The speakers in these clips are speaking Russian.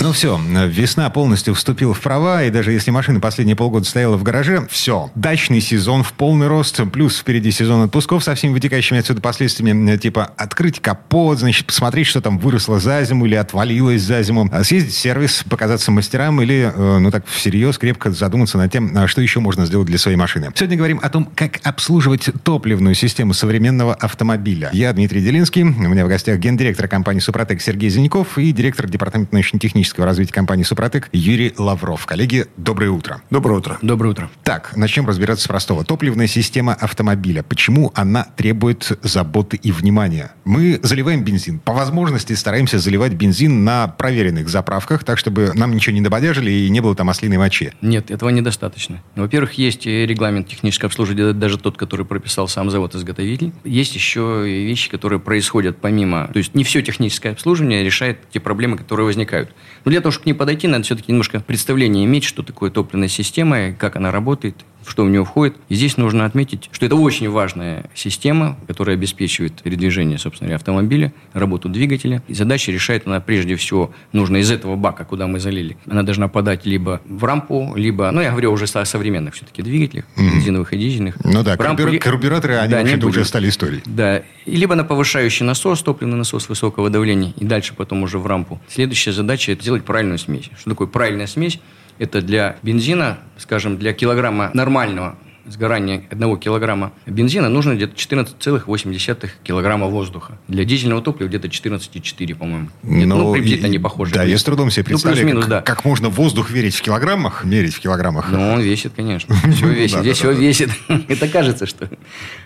Ну все, весна полностью вступила в права, и даже если машина последние полгода стояла в гараже, все, дачный сезон в полный рост, плюс впереди сезон отпусков со всеми вытекающими отсюда последствиями, типа открыть капот, значит, посмотреть, что там выросло за зиму или отвалилось за зиму, а съездить в сервис, показаться мастерам или, э, ну так, всерьез крепко задуматься над тем, а что еще можно сделать для своей машины. Сегодня говорим о том, как обслуживать топливную систему современного автомобиля. Я Дмитрий Делинский, у меня в гостях гендиректор компании «Супротек» Сергей Зиняков и директор департамента научно-технического развития компании «Супротек» Юрий Лавров. Коллеги, доброе утро. Доброе утро. Доброе утро. Так, начнем разбираться с простого. Топливная система автомобиля. Почему она требует заботы и внимания? Мы заливаем бензин. По возможности стараемся заливать бензин на проверенных заправках, так, чтобы нам ничего не дободяжили и не было там ослиной мочи. Нет, этого недостаточно. Во-первых, есть регламент технического обслуживания, даже тот, который прописал сам завод-изготовитель. Есть еще и вещи, которые происходят помимо... То есть не все техническое обслуживание решает те проблемы, которые возникают. Но для того, чтобы к ней подойти, надо все-таки немножко представление иметь, что такое топливная система, как она работает, что в нее входит. И здесь нужно отметить, что это очень важная система, которая обеспечивает передвижение, собственно говоря, автомобиля, работу двигателя. И задача решает она прежде всего, нужно из этого бака, куда мы залили, она должна подать либо в рампу, либо, ну, я говорю уже о современных все-таки двигателях, mm-hmm. бензиновых и дизельных. Ну да, в рампу, карбюра- карбюраторы, они, да, вообще-то, уже стали историей. Да, и либо на повышающий насос, топливный насос высокого давления, и дальше потом уже в рампу. Следующая задача – это сделать правильную смесь. Что такое правильная смесь? Это для бензина, скажем, для килограмма нормального сгорания одного килограмма бензина нужно где-то 14,8 килограмма воздуха. Для дизельного топлива где-то 14,4, по-моему. Ну, ну, приблизительно они похожи. Да, я с трудом себе представляю, ну, как, да. как можно воздух верить в килограммах, мерить в килограммах. Ну, он весит, конечно. Все весит. Здесь все весит. Это кажется, что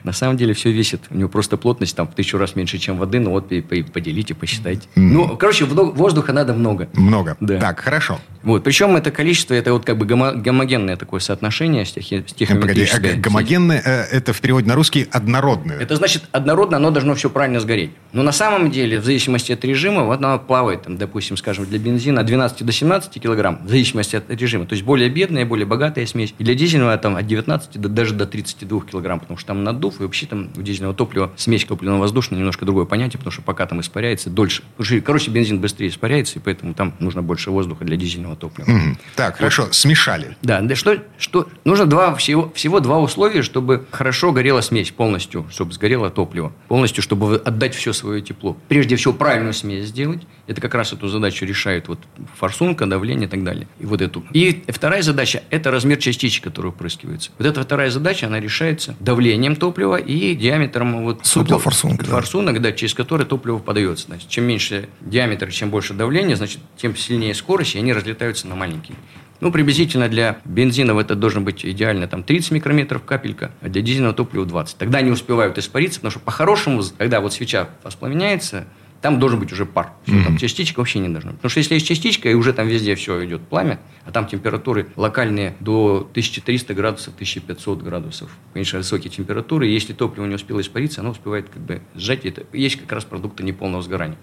на самом деле все весит. У него просто плотность там в тысячу раз меньше, чем воды. Ну, вот по- по- поделите, посчитайте. Ну, короче, воздуха надо много. Много. Так, хорошо. Вот. Причем это количество, это вот как бы гомо- гомогенное такое соотношение Э, Погоди, г- гомогенное, э, это в переводе на русский однородное. Это значит, однородно оно должно все правильно сгореть. Но на самом деле, в зависимости от режима, вот оно плавает, там, допустим, скажем, для бензина от 12 до 17 килограмм, в зависимости от режима. То есть более бедная, более богатая смесь. И для дизельного там, от 19 до, даже до 32 килограмм, потому что там наддув, и вообще там у дизельного топлива смесь топливно-воздушная немножко другое понятие, потому что пока там испаряется дольше. Короче, бензин быстрее испаряется, и поэтому там нужно больше воздуха для дизельного топлива. Мгм. Так, хорошо, смешали. Да, да что, что нужно два, всего, всего два условия, чтобы хорошо горела смесь полностью, чтобы сгорело топливо, полностью, чтобы отдать все свое тепло. Прежде всего, правильную смесь сделать. Это как раз эту задачу решает вот форсунка, давление и так далее. И вот эту. И вторая задача – это размер частичек, которые впрыскиваются. Вот эта вторая задача, она решается давлением топлива и диаметром вот Супла форсунки, да. форсунок, да, через который топливо подается. Значит, чем меньше диаметр, чем больше давление, значит, тем сильнее скорость, и они разлетаются на маленькие. Ну, приблизительно для бензинов это должен быть идеально там 30 микрометров капелька, а для дизельного топлива 20. Тогда они успевают испариться, потому что по-хорошему, когда вот свеча воспламеняется, там должен быть уже пар. Всё, Там частичек вообще не должно быть. Потому что если есть частичка, и уже там везде все идет пламя, а там температуры локальные до 1300 градусов, 1500 градусов. Конечно, высокие температуры. И если топливо не успело испариться, оно успевает как бы сжать. Это есть как раз продукты неполного сгорания.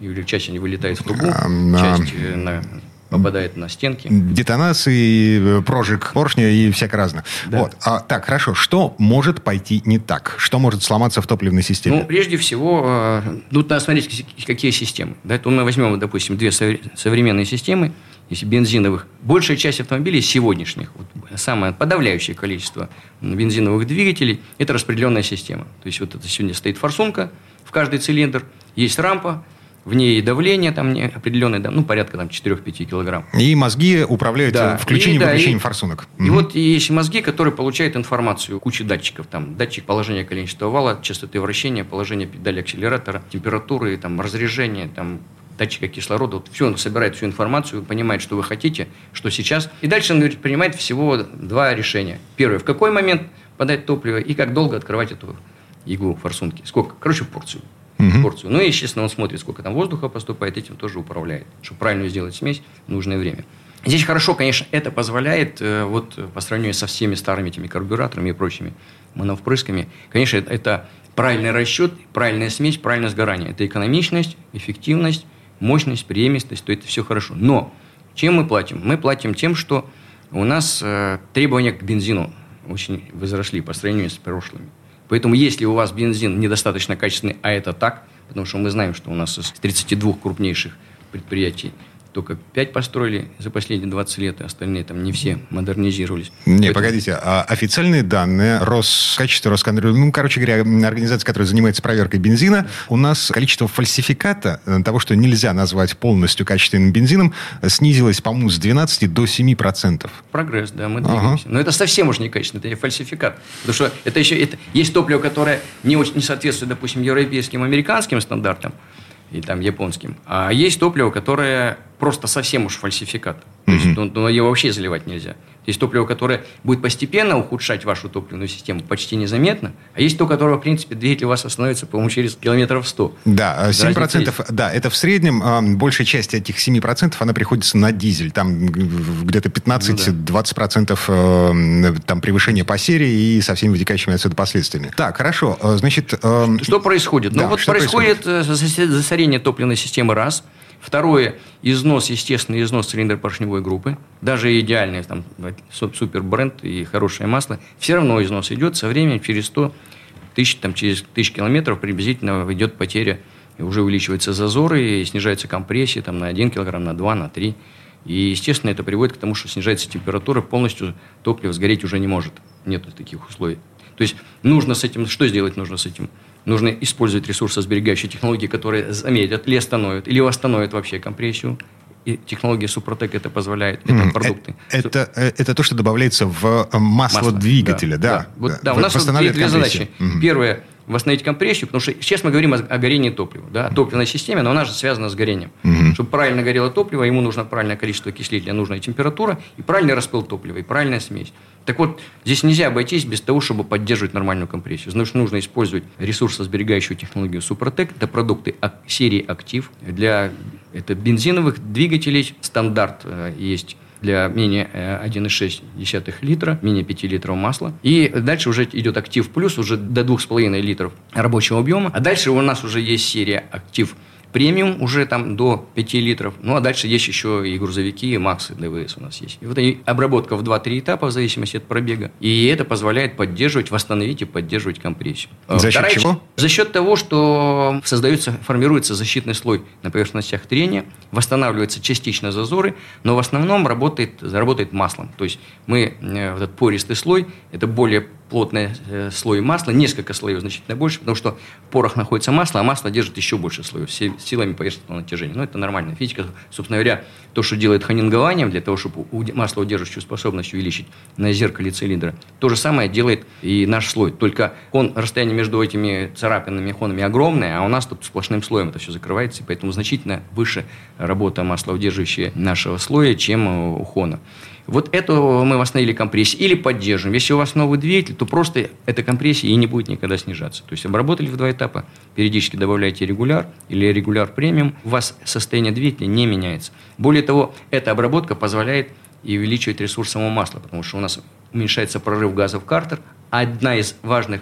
И часть они вылетают в трубу, на- часть э, на- попадает на стенки. Детонации, э, прожиг поршня и всякое разное. Да. Вот. А, так, хорошо. Что может пойти не так? Что может сломаться в топливной системе? Ну, прежде всего, э, тут надо смотреть, какие- системы. Да, то мы возьмем, допустим, две совре- современные системы, если бензиновых. Большая часть автомобилей сегодняшних, вот, самое подавляющее количество бензиновых двигателей, это распределенная система. То есть, вот это сегодня стоит форсунка в каждый цилиндр, есть рампа, в ней давление там не- определенное, да, ну, порядка там 4-5 килограмм. И мозги управляют Да. включением И, да, выключением и- форсунок. И Мгм. вот есть мозги, которые получают информацию, куча датчиков. Там датчик положения количества вала, частоты вращения, положение педали акселератора, температуры, там, разрежения, там, датчика кислорода. Вот все, он собирает всю информацию, понимает, что вы хотите, что сейчас. И дальше он принимает всего два решения. Первое, в какой момент подать топливо и как долго открывать эту иглу форсунки. Сколько? Короче, порцию. Порцию. Ну и, естественно, он смотрит, сколько там воздуха поступает, этим тоже управляет. Чтобы правильно сделать смесь, нужное время. Здесь хорошо, конечно, это позволяет, э, вот по сравнению со всеми старыми этими карбюраторами и прочими моновпрысками, конечно, это правильный расчет, правильная смесь, правильное сгорание. Это экономичность, эффективность, мощность, преемистость, то это все хорошо. Но чем мы платим? Мы платим тем, что у нас э, требования к бензину очень возросли по сравнению с прошлыми. Поэтому если у вас бензин недостаточно качественный, а это так, потому что мы знаем, что у нас из 32 крупнейших предприятий только 5 построили за последние 20 лет, и остальные там не все модернизировались. Не, Поэтому... погодите, а официальные данные Роскачества, Росконтроль, ну, короче говоря, организация, которая занимается проверкой бензина, у нас количество фальсификата, э, того, что нельзя назвать полностью качественным бензином, снизилось, по-моему, с 12 до 7 процентов. Прогресс, да, мы двигаемся. Ага. Но это совсем уж не качественно, это не фальсификат. Потому что это еще это, есть топливо, которое не, очень, не соответствует, допустим, европейским, американским стандартам, и там японским. А есть топливо, которое просто совсем уж фальсификат. То есть ну, ну, его вообще заливать нельзя. Есть топливо, которое будет постепенно ухудшать вашу топливную систему почти незаметно, а есть то, которое, в принципе, двигатель у вас остановится, по-моему, через километров 100. Да, 7%, да, это в среднем, а, большая часть этих 7% она приходится на дизель. Там где-то 15-20% ну, да. там превышение по серии и со всеми вытекающими отсюда последствиями. Так, хорошо, а, значит... Что происходит? Ну, да, ну вот происходит, происходит э, засорение топливной системы раз – Второе, износ, естественный износ цилиндра поршневой группы. Даже идеальный там, супер бренд и хорошее масло, все равно износ идет. Со временем через 100 тысяч, там, через тысяч километров приблизительно идет потеря. И уже увеличиваются зазоры, и снижается компрессия там, на 1 килограмм, на 2, на 3. И, естественно, это приводит к тому, что снижается температура, полностью топливо сгореть уже не может. Нет таких условий. То есть нужно с этим, что сделать нужно с этим? Нужно использовать ресурсосберегающие технологии, которые замедлят или остановят, или восстановят вообще компрессию. И технология Супротек это позволяет. Это mm, продукты. Это, это, это то, что добавляется в масло, масло двигателя, да? Да, да. Вот, да. у нас вот две, две задачи. Mm-hmm. Первое восстановить компрессию, потому что сейчас мы говорим о, о горении топлива, да, о топливной системе, но она же связана с горением. Угу. Чтобы правильно горело топливо, ему нужно правильное количество окислителя, нужная температура и правильный распыл топлива, и правильная смесь. Так вот, здесь нельзя обойтись без того, чтобы поддерживать нормальную компрессию. Значит, нужно использовать ресурсосберегающую технологию Супротек. Это продукты серии «Актив». Для это бензиновых двигателей стандарт э, есть для менее 1,6 э, литра, менее 5 литров масла. И дальше уже идет актив плюс, уже до 2,5 литров рабочего объема. А дальше у нас уже есть серия актив премиум уже там до 5 литров. Ну, а дальше есть еще и грузовики, и Максы ДВС у нас есть. И вот они, обработка в 2-3 этапа в зависимости от пробега. И это позволяет поддерживать, восстановить и поддерживать компрессию. За счет Вторая, чего? За счет того, что создается, формируется защитный слой на поверхностях трения, восстанавливаются частично зазоры, но в основном работает, заработает маслом. То есть мы, э, этот пористый слой, это более плотный э, слой масла, несколько слоев значительно больше, потому что в порах находится масло, а масло держит еще больше слоев силами поверхностного натяжения. Но это нормальная физика. Собственно говоря, то, что делает ханингование для того, чтобы масло удерживающую способность увеличить на зеркале цилиндра, то же самое делает и наш слой. Только он, расстояние между этими царапинами хонами огромное, а у нас тут сплошным слоем это все закрывается, и поэтому значительно выше работа маслоудерживающая нашего слоя, чем у хона. Вот это мы восстановили компрессию или поддержим. Если у вас новый двигатель, то просто эта компрессия и не будет никогда снижаться. То есть обработали в два этапа, периодически добавляете регуляр или регуляр премиум, у вас состояние двигателя не меняется. Более того, эта обработка позволяет и увеличивать ресурс самого масла, потому что у нас уменьшается прорыв газов в картер. Одна из важных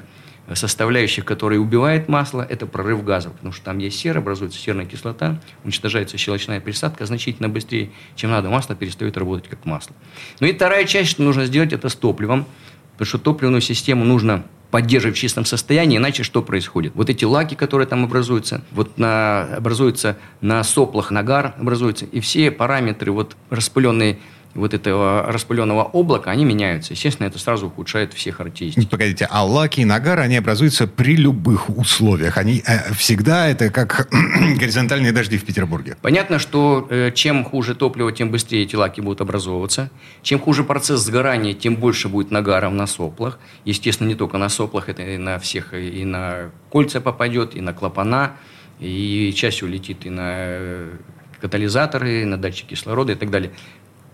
составляющих, которые убивает масло, это прорыв газов, потому что там есть сера, образуется серная кислота, уничтожается щелочная присадка значительно быстрее, чем надо. Масло перестает работать как масло. Ну и вторая часть, что нужно сделать, это с топливом, потому что топливную систему нужно поддерживать в чистом состоянии, иначе что происходит? Вот эти лаки, которые там образуются, вот на, образуются на соплах нагар образуются, и все параметры вот распыленные вот этого распыленного облака, они меняются. Естественно, это сразу ухудшает все характеристики. Погодите, а лаки и нагар, они образуются при любых условиях. Они э, всегда, это как горизонтальные дожди в Петербурге. Понятно, что э, чем хуже топливо, тем быстрее эти лаки будут образовываться. Чем хуже процесс сгорания, тем больше будет нагаров на соплах. Естественно, не только на соплах, это и на всех, и на кольца попадет, и на клапана, и часть улетит и на э, катализаторы, на датчик кислорода и так далее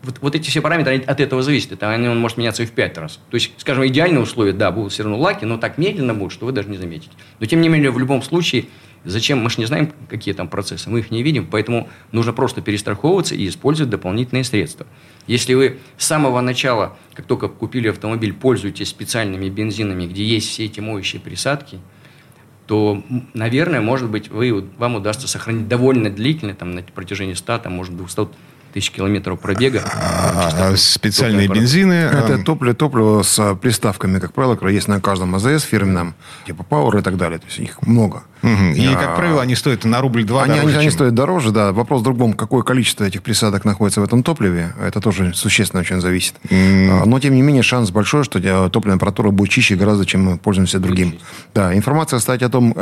вот, вот эти все параметры они от этого зависят. Это они, он может меняться и в пять раз. То есть, скажем, идеальные условия, да, будут все равно лаки, но так медленно будут, что вы даже не заметите. Но тем не менее, в любом случае, зачем, мы же не знаем, какие там процессы, мы их не видим, поэтому нужно просто перестраховываться и использовать дополнительные средства. Если вы с самого начала, как только купили автомобиль, пользуетесь специальными бензинами, где есть все эти моющие присадки, то, наверное, может быть, вы, вам удастся сохранить довольно длительно, там, на протяжении 100, там, может, 200 тысяч километров пробега. А, специальные бензины. Это а, топливо, топливо с приставками, как правило, есть на каждом АЗС фирменном, типа Power и так далее. То есть их много. И, а, как правило, они стоят на рубль-два они, дороже, они, чем... они стоят дороже, да. Вопрос в другом, какое количество этих присадок находится в этом топливе. Это тоже существенно очень зависит. Mm. Но, тем не менее, шанс большой, что топливная аппаратура будет чище гораздо, чем мы пользуемся другим. Чище. Да, информация, кстати, о том,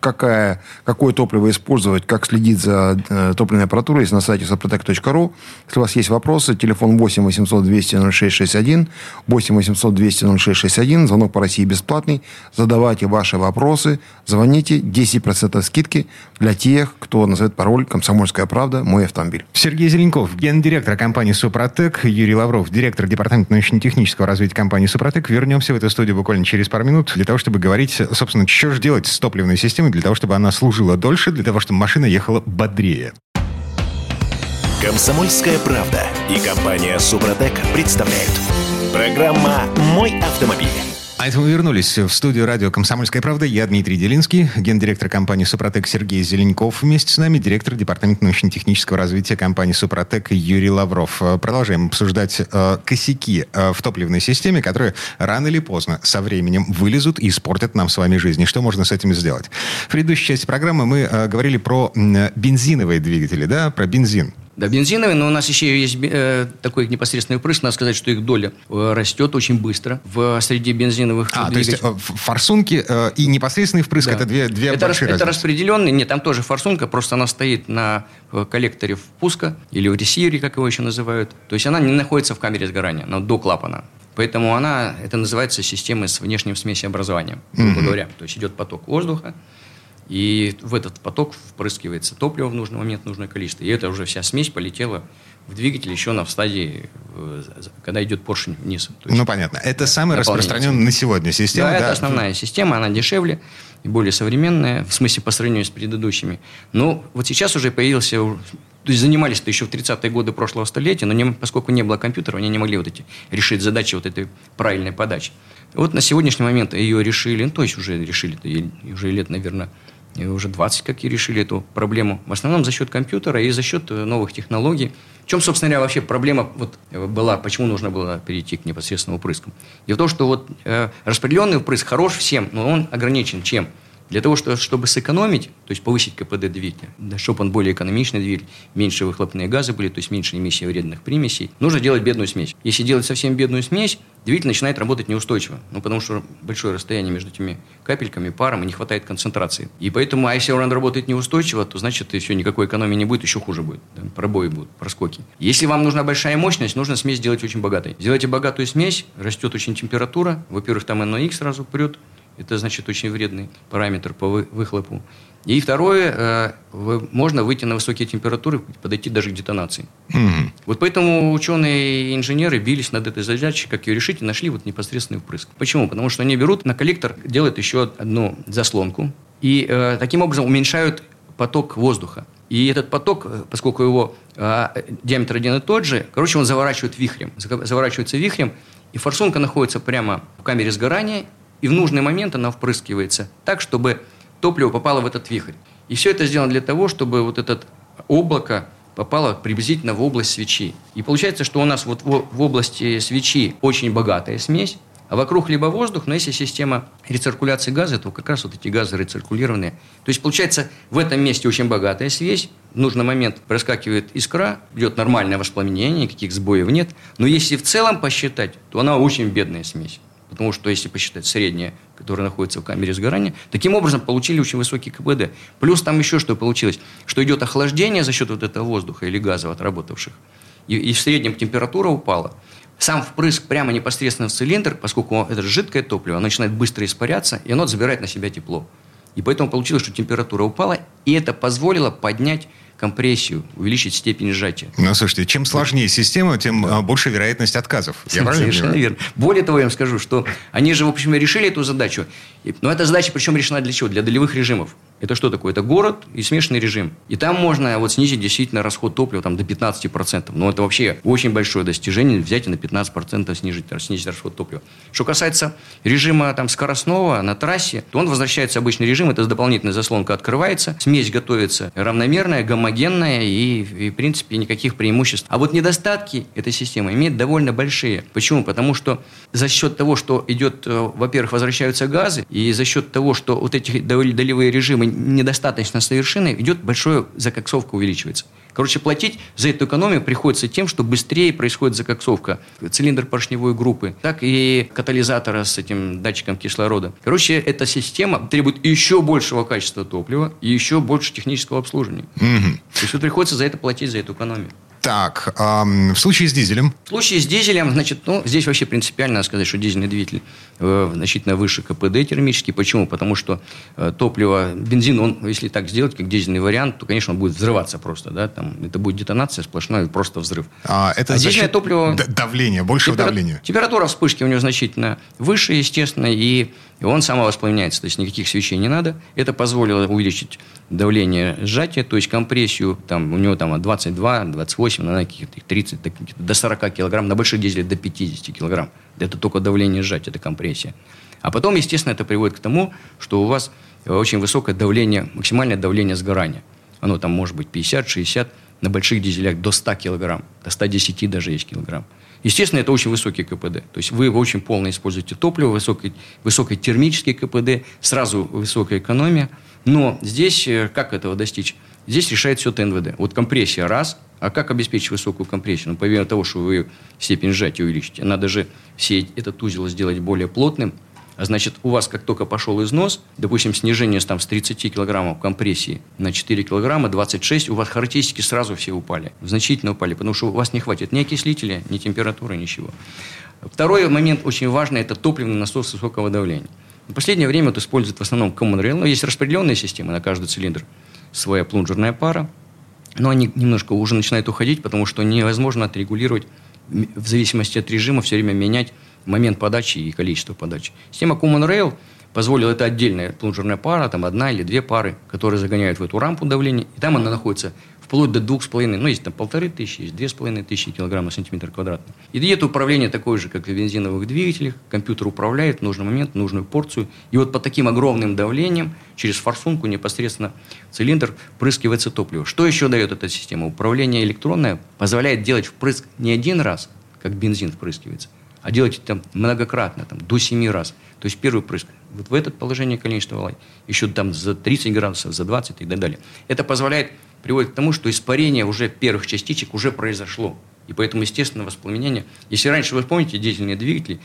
какая, какое топливо использовать, как следить за э, топливной аппаратурой, есть на сайте soprotec.ru. Если у вас есть вопросы, телефон 8 800 200 0661, 8 800 200 0661, звонок по России бесплатный. Задавайте ваши вопросы, звоните, 10% скидки для тех, кто назовет пароль «Комсомольская правда. Мой автомобиль». Сергей Зеленков, гендиректор компании «Супротек», Юрий Лавров, директор департамента научно-технического развития компании «Супротек». Вернемся в эту студию буквально через пару минут для того, чтобы говорить, собственно, что же делать с топливной системой, для того, чтобы она служила дольше, для того, чтобы машина ехала бодрее. Комсомольская правда и компания «Супротек» представляют. Программа «Мой автомобиль». А это мы вернулись в студию радио «Комсомольская правда». Я Дмитрий Делинский, гендиректор компании «Супротек» Сергей Зеленков. Вместе с нами директор департамента научно-технического развития компании «Супротек» Юрий Лавров. Продолжаем обсуждать э, косяки э, в топливной системе, которые рано или поздно со временем вылезут и испортят нам с вами жизнь. И что можно с этим сделать? В предыдущей части программы мы э, говорили про э, бензиновые двигатели, да, про бензин. Да, бензиновые, но у нас еще есть э, такой непосредственный впрыск. Надо сказать, что их доля э, растет очень быстро в среди бензиновых а, двигателей. то есть э, форсунки э, и непосредственный впрыск да. это две, две это большие рас, Это распределенный, нет, там тоже форсунка, просто она стоит на э, коллекторе впуска или в ресивере, как его еще называют. То есть она не находится в камере сгорания, но до клапана. Поэтому она, это называется системой с внешним смесеобразованием, грубо mm-hmm. говоря. То есть идет поток воздуха, и в этот поток впрыскивается топливо в нужный момент, нужное количество. И это уже вся смесь полетела в двигатель еще на в стадии, э, когда идет поршень вниз. ну, понятно. Это самая распространенная на сегодня система. Да, да, это основная система, она дешевле и более современная, в смысле по сравнению с предыдущими. Но вот сейчас уже появился то есть занимались-то еще в 30-е годы прошлого столетия, но не, поскольку не было компьютеров, они не могли вот эти решить задачи вот этой правильной подачи. Вот на сегодняшний момент ее решили, ну, то есть уже решили, уже лет, наверное, и уже 20 как и решили эту проблему. В основном за счет компьютера и за счет э, новых технологий. В чем, собственно говоря, вообще проблема вот э, была, почему нужно было перейти к непосредственному впрыску? Дело в том, что вот э, распределенный впрыск хорош всем, но он ограничен чем? Для того, чтобы сэкономить, то есть повысить КПД двигателя, чтобы он более экономичный двигатель, меньше выхлопные газы были, то есть меньше эмиссии вредных примесей, нужно делать бедную смесь. Если делать совсем бедную смесь, двигатель начинает работать неустойчиво. Ну, потому что большое расстояние между этими капельками, паром, и не хватает концентрации. И поэтому, а если он работает неустойчиво, то значит, еще никакой экономии не будет, еще хуже будет. Да, пробои будут, проскоки. Если вам нужна большая мощность, нужно смесь сделать очень богатой. Сделайте богатую смесь, растет очень температура. Во-первых, там NOx сразу прет, это значит очень вредный параметр по выхлопу. И второе, э, можно выйти на высокие температуры, подойти даже к детонации. Mm-hmm. Вот поэтому ученые и инженеры бились над этой задачей, как ее решить, и нашли вот непосредственный впрыск. Почему? Потому что они берут на коллектор, делают еще одну заслонку, и э, таким образом уменьшают поток воздуха. И этот поток, э, поскольку его э, диаметр один и тот же, короче, он заворачивает вихрем. Заворачивается вихрем, и форсунка находится прямо в камере сгорания, и в нужный момент она впрыскивается так, чтобы топливо попало в этот вихрь. И все это сделано для того, чтобы вот это облако попало приблизительно в область свечи. И получается, что у нас вот в области свечи очень богатая смесь, а вокруг либо воздух, но если система рециркуляции газа, то как раз вот эти газы рециркулированные. То есть, получается, в этом месте очень богатая связь, в нужный момент проскакивает искра, идет нормальное воспламенение, никаких сбоев нет. Но если в целом посчитать, то она очень бедная смесь. Потому что если посчитать среднее, которое находится в камере сгорания, таким образом получили очень высокий КПД. Плюс там еще что получилось, что идет охлаждение за счет вот этого воздуха или газов отработавших. И, и в среднем температура упала. Сам впрыск прямо непосредственно в цилиндр, поскольку это жидкое топливо, оно начинает быстро испаряться, и оно забирает на себя тепло. И поэтому получилось, что температура упала, и это позволило поднять компрессию, увеличить степень сжатия. Ну, слушайте, чем сложнее система, тем да. больше вероятность отказов. Я Совершенно верно. Более того, я вам скажу, что они же, в общем, решили эту задачу. Но эта задача, причем, решена для чего? Для долевых режимов. Это что такое? Это город и смешанный режим. И там можно вот снизить действительно расход топлива там, до 15%. Но это вообще очень большое достижение взять и на 15% снизить, снизить расход топлива. Что касается режима там, скоростного на трассе, то он возвращается в обычный режим. Это дополнительная заслонка открывается. Смесь готовится равномерная, гомогенная и, и в принципе никаких преимуществ. А вот недостатки этой системы имеют довольно большие. Почему? Потому что за счет того, что идет, э, во-первых, возвращаются газы, и за счет того, что вот эти долевые режимы недостаточно совершенны, идет большое закоксовка увеличивается. Короче, платить за эту экономию приходится тем, что быстрее происходит закоксовка цилиндр поршневой группы, так и катализатора с этим датчиком кислорода. Короче, эта система требует еще большего качества топлива и еще больше технического обслуживания. Угу. То есть вот приходится за это платить, за эту экономию. Так, эм, в случае с дизелем? В случае с дизелем, значит, ну, здесь вообще принципиально надо сказать, что дизельный двигатель э, значительно выше КПД термический. Почему? Потому что э, топливо, бензин, он, если так сделать, как дизельный вариант, то, конечно, он будет взрываться просто, да, там, это будет детонация сплошная, просто взрыв. А, это а дизельное топливо... Давление, большего темпера... давления. Температура вспышки у него значительно выше, естественно, и и он самовоспламеняется, то есть никаких свечей не надо. Это позволило увеличить давление сжатия, то есть компрессию, там, у него там от 22, 28, на каких-то 30, до 40 килограмм, на больших дизелях до 50 килограмм. Это только давление сжатия, это компрессия. А потом, естественно, это приводит к тому, что у вас очень высокое давление, максимальное давление сгорания. Оно там может быть 50, 60, на больших дизелях до 100 килограмм, до 110 даже есть килограмм. Естественно, это очень высокий КПД. То есть вы очень полно используете топливо, высокий, высокий термический КПД, сразу высокая экономия. Но здесь э, как этого достичь? Здесь решает все ТНВД. Вот компрессия раз, а как обеспечить высокую компрессию? Ну, помимо того, что вы степень сжатия увеличите, надо же все этот узел сделать более плотным – а значит, у вас как только пошел износ, допустим, снижение там, с 30 килограммов компрессии на 4 килограмма, 26, у вас характеристики сразу все упали, значительно упали, потому что у вас не хватит ни окислителя, ни температуры, ничего. Второй момент очень важный – это топливный насос высокого давления. В последнее время вот используют в основном Common Rail, но есть распределенные системы на каждый цилиндр, своя плунжерная пара, но они немножко уже начинают уходить, потому что невозможно отрегулировать в зависимости от режима все время менять момент подачи и количество подачи. Система Common Rail позволила, это отдельная плунжерная пара, там одна или две пары, которые загоняют в эту рампу давления, и там она находится вплоть до двух с половиной, ну, есть там полторы тысячи, есть две с половиной тысячи килограмм на сантиметр квадратный. И это управление такое же, как и в бензиновых двигателях. Компьютер управляет в нужный момент, нужную порцию. И вот под таким огромным давлением через форсунку непосредственно цилиндр впрыскивается топливо. Что еще дает эта система? Управление электронное позволяет делать впрыск не один раз, как бензин впрыскивается, а делайте там многократно, там, до 7 раз. То есть первый прыск вот в это положение количества лай, еще там за 30 градусов, за 20 и так далее. Это позволяет, приводит к тому, что испарение уже первых частичек уже произошло. И поэтому, естественно, воспламенение. Если раньше, вы помните, дизельные двигатели,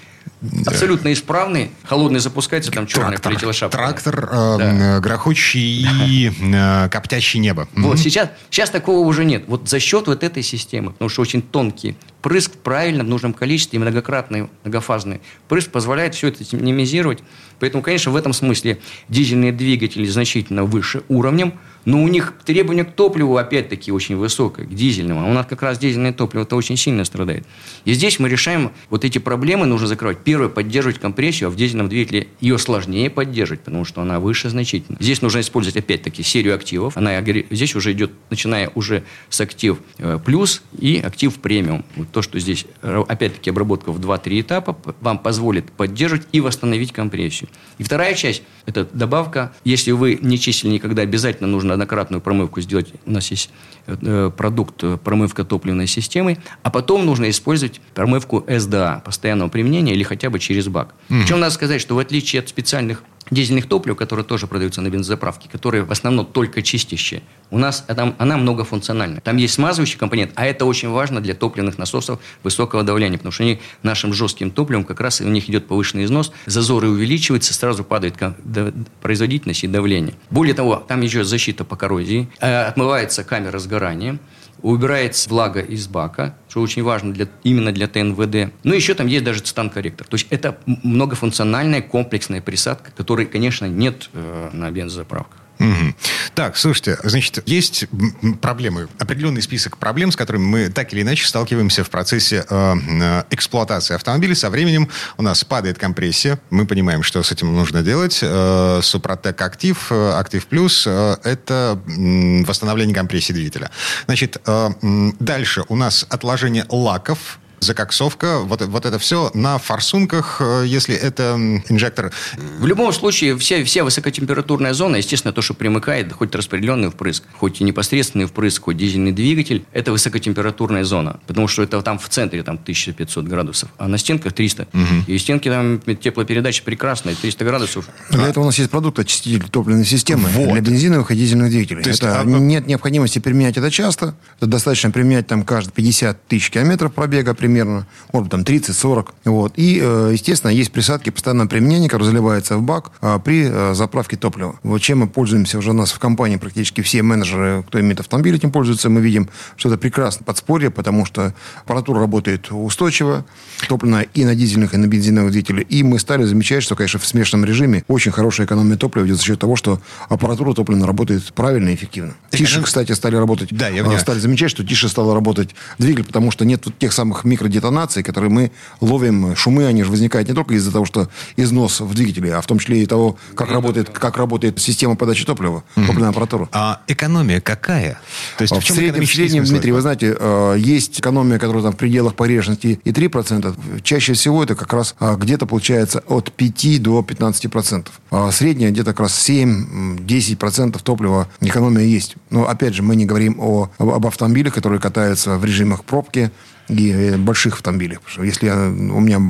абсолютно исправные, холодный запускается, там черная трактор, полетела шапка. Трактор, э, да. грохочущий и э, коптящий небо. Вот, сейчас, сейчас такого уже нет. Вот за счет вот этой системы, потому что очень тонкий прыск правильно в нужном количестве и многократный, многофазный прыск позволяет все это минимизировать. Поэтому, конечно, в этом смысле дизельные двигатели значительно выше уровнем, но у них требования к топливу, опять-таки, очень высокое, к дизельному. У нас как раз дизельное топливо-то очень сильно страдает. И здесь мы решаем вот эти проблемы, нужно закрывать. Первое, поддерживать компрессию, а в дизельном двигателе ее сложнее поддерживать, потому что она выше значительно. Здесь нужно использовать, опять-таки, серию активов. Она, здесь уже идет, начиная уже с актив плюс и актив премиум. Вот то, что здесь, опять-таки, обработка в 2-3 этапа вам позволит поддерживать и восстановить компрессию. И вторая часть – это добавка. Если вы не чистили никогда, обязательно нужно однократную промывку сделать. У нас есть э, продукт промывка топливной системы, а потом нужно использовать промывку СДА, постоянного применения или хотя бы через бак. Mm-hmm. Причем надо сказать, что в отличие от специальных дизельных топлив, которые тоже продаются на бензозаправке, которые в основном только чистящие, у нас там, она многофункциональна. Там есть смазывающий компонент, а это очень важно для топливных насосов высокого давления, потому что они нашим жестким топливом как раз у них идет повышенный износ, зазоры увеличиваются, сразу падает производительность и давление. Более того, там еще защита по коррозии, э, отмывается камера сгорания, убирается влага из бака, что очень важно для, именно для ТНВД. Ну, еще там есть даже цитан-корректор. То есть это многофункциональная комплексная присадка, которой, конечно, нет э, на бензозаправках. Угу. Так, слушайте, значит, есть проблемы, определенный список проблем, с которыми мы так или иначе сталкиваемся в процессе э, э, эксплуатации автомобиля. Со временем у нас падает компрессия, мы понимаем, что с этим нужно делать. Э, Супротек Актив, э, Актив Плюс э, – это восстановление компрессии двигателя. Значит, э, дальше у нас отложение лаков, закоксовка, вот, вот это все на форсунках, э, если это инжектор. В любом случае, вся, вся высокотемпературная зона, естественно, то, что примыкает, хоть распределенный впрыск, хоть и непосредственный впрыск, хоть дизельный двигатель, это высокотемпературная зона, потому что это там в центре там 1500 градусов, а на стенках 300. Угу. И стенки там теплопередача прекрасная, 300 градусов. Для а. этого у нас есть продукт очиститель топливной системы вот. для бензиновых и дизельных двигателей. То есть, это, а... Нет необходимости применять это часто, это достаточно применять там каждые 50 тысяч километров пробега при примерно, может быть, там 30-40. Вот. И, э, естественно, есть присадки постоянного применения, которые заливаются в бак а, при э, заправке топлива. Вот чем мы пользуемся уже у нас в компании, практически все менеджеры, кто имеет автомобиль, этим пользуются, мы видим, что это прекрасно подспорье, потому что аппаратура работает устойчиво, топливная и на дизельных, и на бензиновых двигателях. И мы стали замечать, что, конечно, в смешанном режиме очень хорошая экономия топлива идет за счет того, что аппаратура топливная работает правильно и эффективно. Тише, кстати, стали работать. Да, я а, стали замечать, что тише стало работать двигатель, потому что нет вот тех самых микродетонаций, которые мы ловим. Шумы, они же возникают не только из-за того, что износ в двигателе, а в том числе и того, как работает, как работает система подачи топлива, mm-hmm. топливная аппаратура. А экономия какая? То есть, а в, в среднем, в среднем Дмитрий, вы знаете, э, есть экономия, которая там в пределах погрешности и 3%. Чаще всего это как раз а, где-то получается от 5 до 15%. А средняя где-то как раз 7-10% топлива экономия есть. Но опять же, мы не говорим о, об автомобилях, которые катаются в режимах пробки, и э, больших автомобилях. Потому что если я, у меня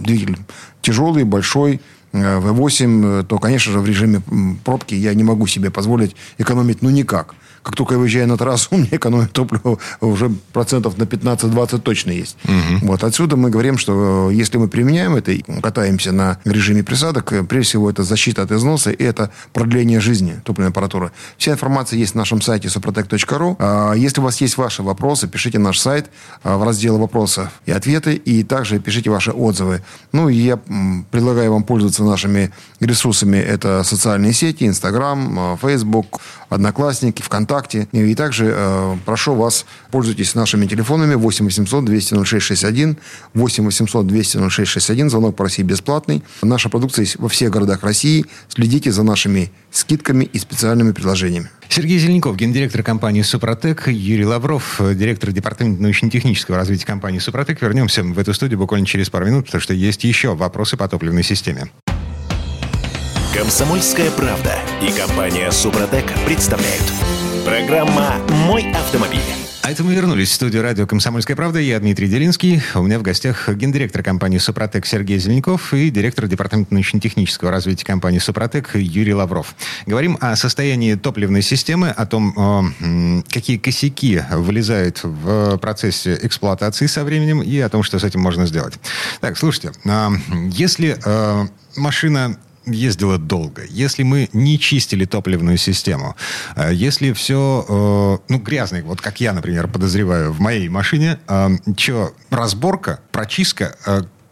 двигатель тяжелый, большой, V8, э, то, конечно же, в режиме пробки я не могу себе позволить экономить ну никак как только я выезжаю на трассу, у меня экономия топлива уже процентов на 15-20 точно есть. Угу. Вот отсюда мы говорим, что э, если мы применяем это и катаемся на режиме присадок, э, прежде всего это защита от износа и это продление жизни топливной аппаратуры. Вся информация есть на нашем сайте suprotec.ru. А, если у вас есть ваши вопросы, пишите наш сайт а, в раздел вопросов и ответы, и также пишите ваши отзывы. Ну, и я предлагаю вам пользоваться нашими ресурсами. Это социальные сети, Инстаграм, Фейсбук, Одноклассники, ВКонтакте. И также э, прошу вас, пользуйтесь нашими телефонами 8 800 200 0661, 8 800 200 0661, звонок по России бесплатный. Наша продукция есть во всех городах России. Следите за нашими скидками и специальными предложениями. Сергей Зеленков, гендиректор компании «Супротек», Юрий Лавров, директор департамента научно-технического развития компании «Супротек». Вернемся в эту студию буквально через пару минут, потому что есть еще вопросы по топливной системе. Комсомольская правда и компания «Супротек» представляют. Программа «Мой автомобиль». А это мы вернулись в студию радио «Комсомольская правда». Я Дмитрий Делинский. У меня в гостях гендиректор компании «Супротек» Сергей Зеленков и директор департамента научно-технического развития компании «Супротек» Юрий Лавров. Говорим о состоянии топливной системы, о том, какие косяки вылезают в процессе эксплуатации со временем и о том, что с этим можно сделать. Так, слушайте, а, если а, машина ездила долго, если мы не чистили топливную систему, э, если все, э, ну, грязное, вот как я, например, подозреваю в моей машине, э, что, разборка, прочистка,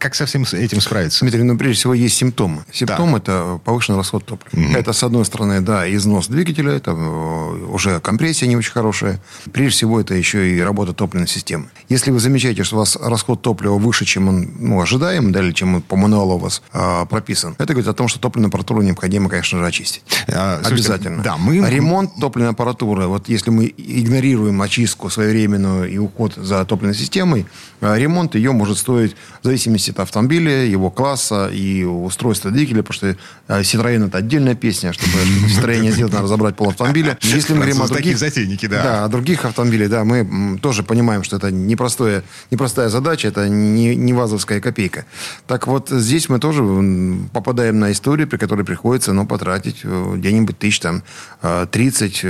как со всем этим справиться? Дмитрий, ну, прежде всего, есть симптомы. Симптом да. – это повышенный расход топлива. Угу. Это, с одной стороны, да, износ двигателя, это э, уже компрессия не очень хорошая. Прежде всего, это еще и работа топливной системы. Если вы замечаете, что у вас расход топлива выше, чем он ну, ожидаем, да, или чем он по мануалу у вас а, прописан, это говорит о том, что топливную аппаратуру необходимо, конечно же, очистить. А, Обязательно. Да, мы... Ремонт топливной аппаратуры, вот если мы игнорируем очистку своевременную и уход за топливной системой, а, ремонт ее может стоить в зависимости от автомобиля, его класса и устройства двигателя, потому что э, Citroёn это отдельная песня, чтобы строение сделать, надо разобрать пол автомобиля. Если мы говорим о других... затейники, да. Да, о других автомобилях, да, мы тоже понимаем, что это непростое, непростая задача, это не, не вазовская копейка. Так вот, здесь мы тоже попадаем на историю, при которой приходится ну, потратить э, где-нибудь тысяч там 30, э,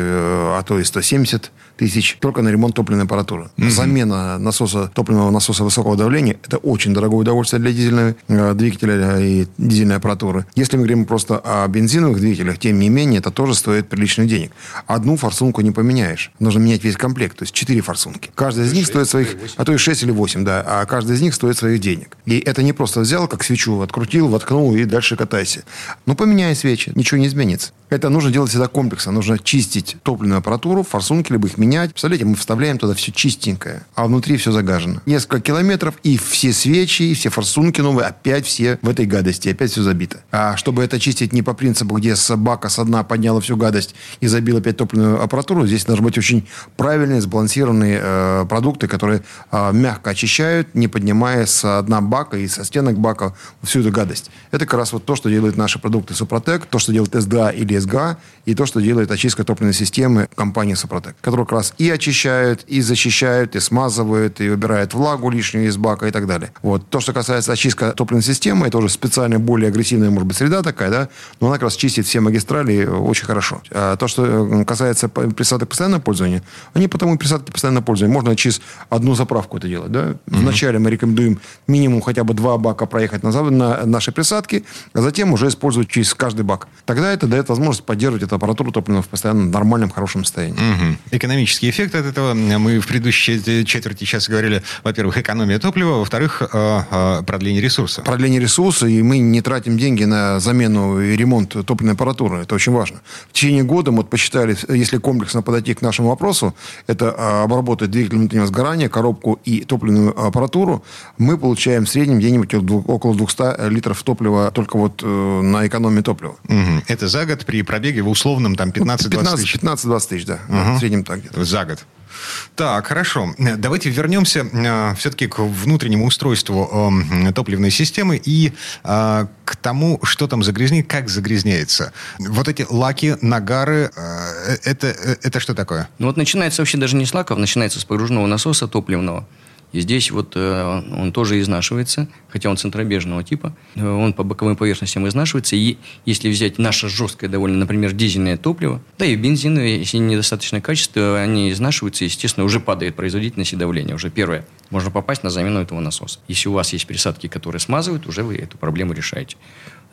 а то и 170 тысяч только на ремонт топливной аппаратуры. Mm-hmm. Замена насоса, топливного насоса высокого давления – это очень дорогое удовольствие для дизельного э, двигателя и дизельной аппаратуры. Если мы говорим просто о бензиновых двигателях, тем не менее, это тоже стоит приличных денег. Одну форсунку не поменяешь. Нужно менять весь комплект, то есть четыре форсунки. Каждая из них стоит своих, а то и 6 или 8, да, а каждая из них стоит своих денег. И это не просто взял, как свечу, открутил, воткнул и дальше катайся. Ну, поменяй свечи, ничего не изменится. Это нужно делать всегда комплексно. Нужно чистить топливную аппаратуру, форсунки, либо их менять. Представляете, мы вставляем туда все чистенькое, а внутри все загажено. Несколько километров, и все свечи, и все форсунки новые, опять все в этой гадости, опять все забито. А чтобы это чистить не по принципу, где с бака со дна подняла всю гадость и забила опять топливную аппаратуру, здесь должны быть очень правильные, сбалансированные э, продукты, которые э, мягко очищают, не поднимая с дна бака и со стенок бака всю эту гадость. Это как раз вот то, что делают наши продукты Супротек, то, что делает СДА или СГА, и то, что делает очистка топливной системы компании Супротек, которые как раз и очищают, и защищают, и смазывают, и убирают влагу лишнюю из бака и так далее. Вот. То, что касается очистки топливной системы, это уже специальная, более агрессивная, может быть, среда такая, да, но она как раз чистит все магистрали очень хорошо. А то, что э, касается присадок постоянного пользования, они потому и присадки постоянного пользования. Можно через одну заправку это делать, да. Mm-hmm. Вначале мы рекомендуем минимум хотя бы два бака проехать на, на наши присадки, а затем уже использовать через каждый бак. Тогда это дает возможность поддерживать эту аппаратуру топливную в постоянно нормальном, хорошем состоянии. Угу. Экономический эффект от этого. Мы в предыдущей четверти часа говорили, во-первых, экономия топлива, во-вторых, э, э, продление ресурса. Продление ресурса, и мы не тратим деньги на замену и ремонт топливной аппаратуры. Это очень важно. В течение года мы посчитали, если комплексно подойти к нашему вопросу, это э, обработать двигатель внутреннего сгорания, коробку и топливную аппаратуру, мы получаем в среднем где-нибудь около 200 литров топлива только вот на экономии топлива. Угу. Это за год при пробеге в условном там 15-20 тысяч. 15-20 тысяч, да. Угу. В среднем так где-то. За год. Так, хорошо. Давайте вернемся э, все-таки к внутреннему устройству э, топливной системы и э, к тому, что там загрязнит, как загрязняется. Вот эти лаки, нагары, э, это, э, это что такое? Ну вот начинается вообще даже не с лаков, начинается с погружного насоса топливного. И здесь вот э, он тоже изнашивается, хотя он центробежного типа. Э, он по боковым поверхностям изнашивается. И если взять наше жесткое довольно, например, дизельное топливо, да и бензин, если недостаточное качество, они изнашиваются, естественно, уже падает производительность и давление. Уже первое, можно попасть на замену этого насоса. Если у вас есть присадки, которые смазывают, уже вы эту проблему решаете.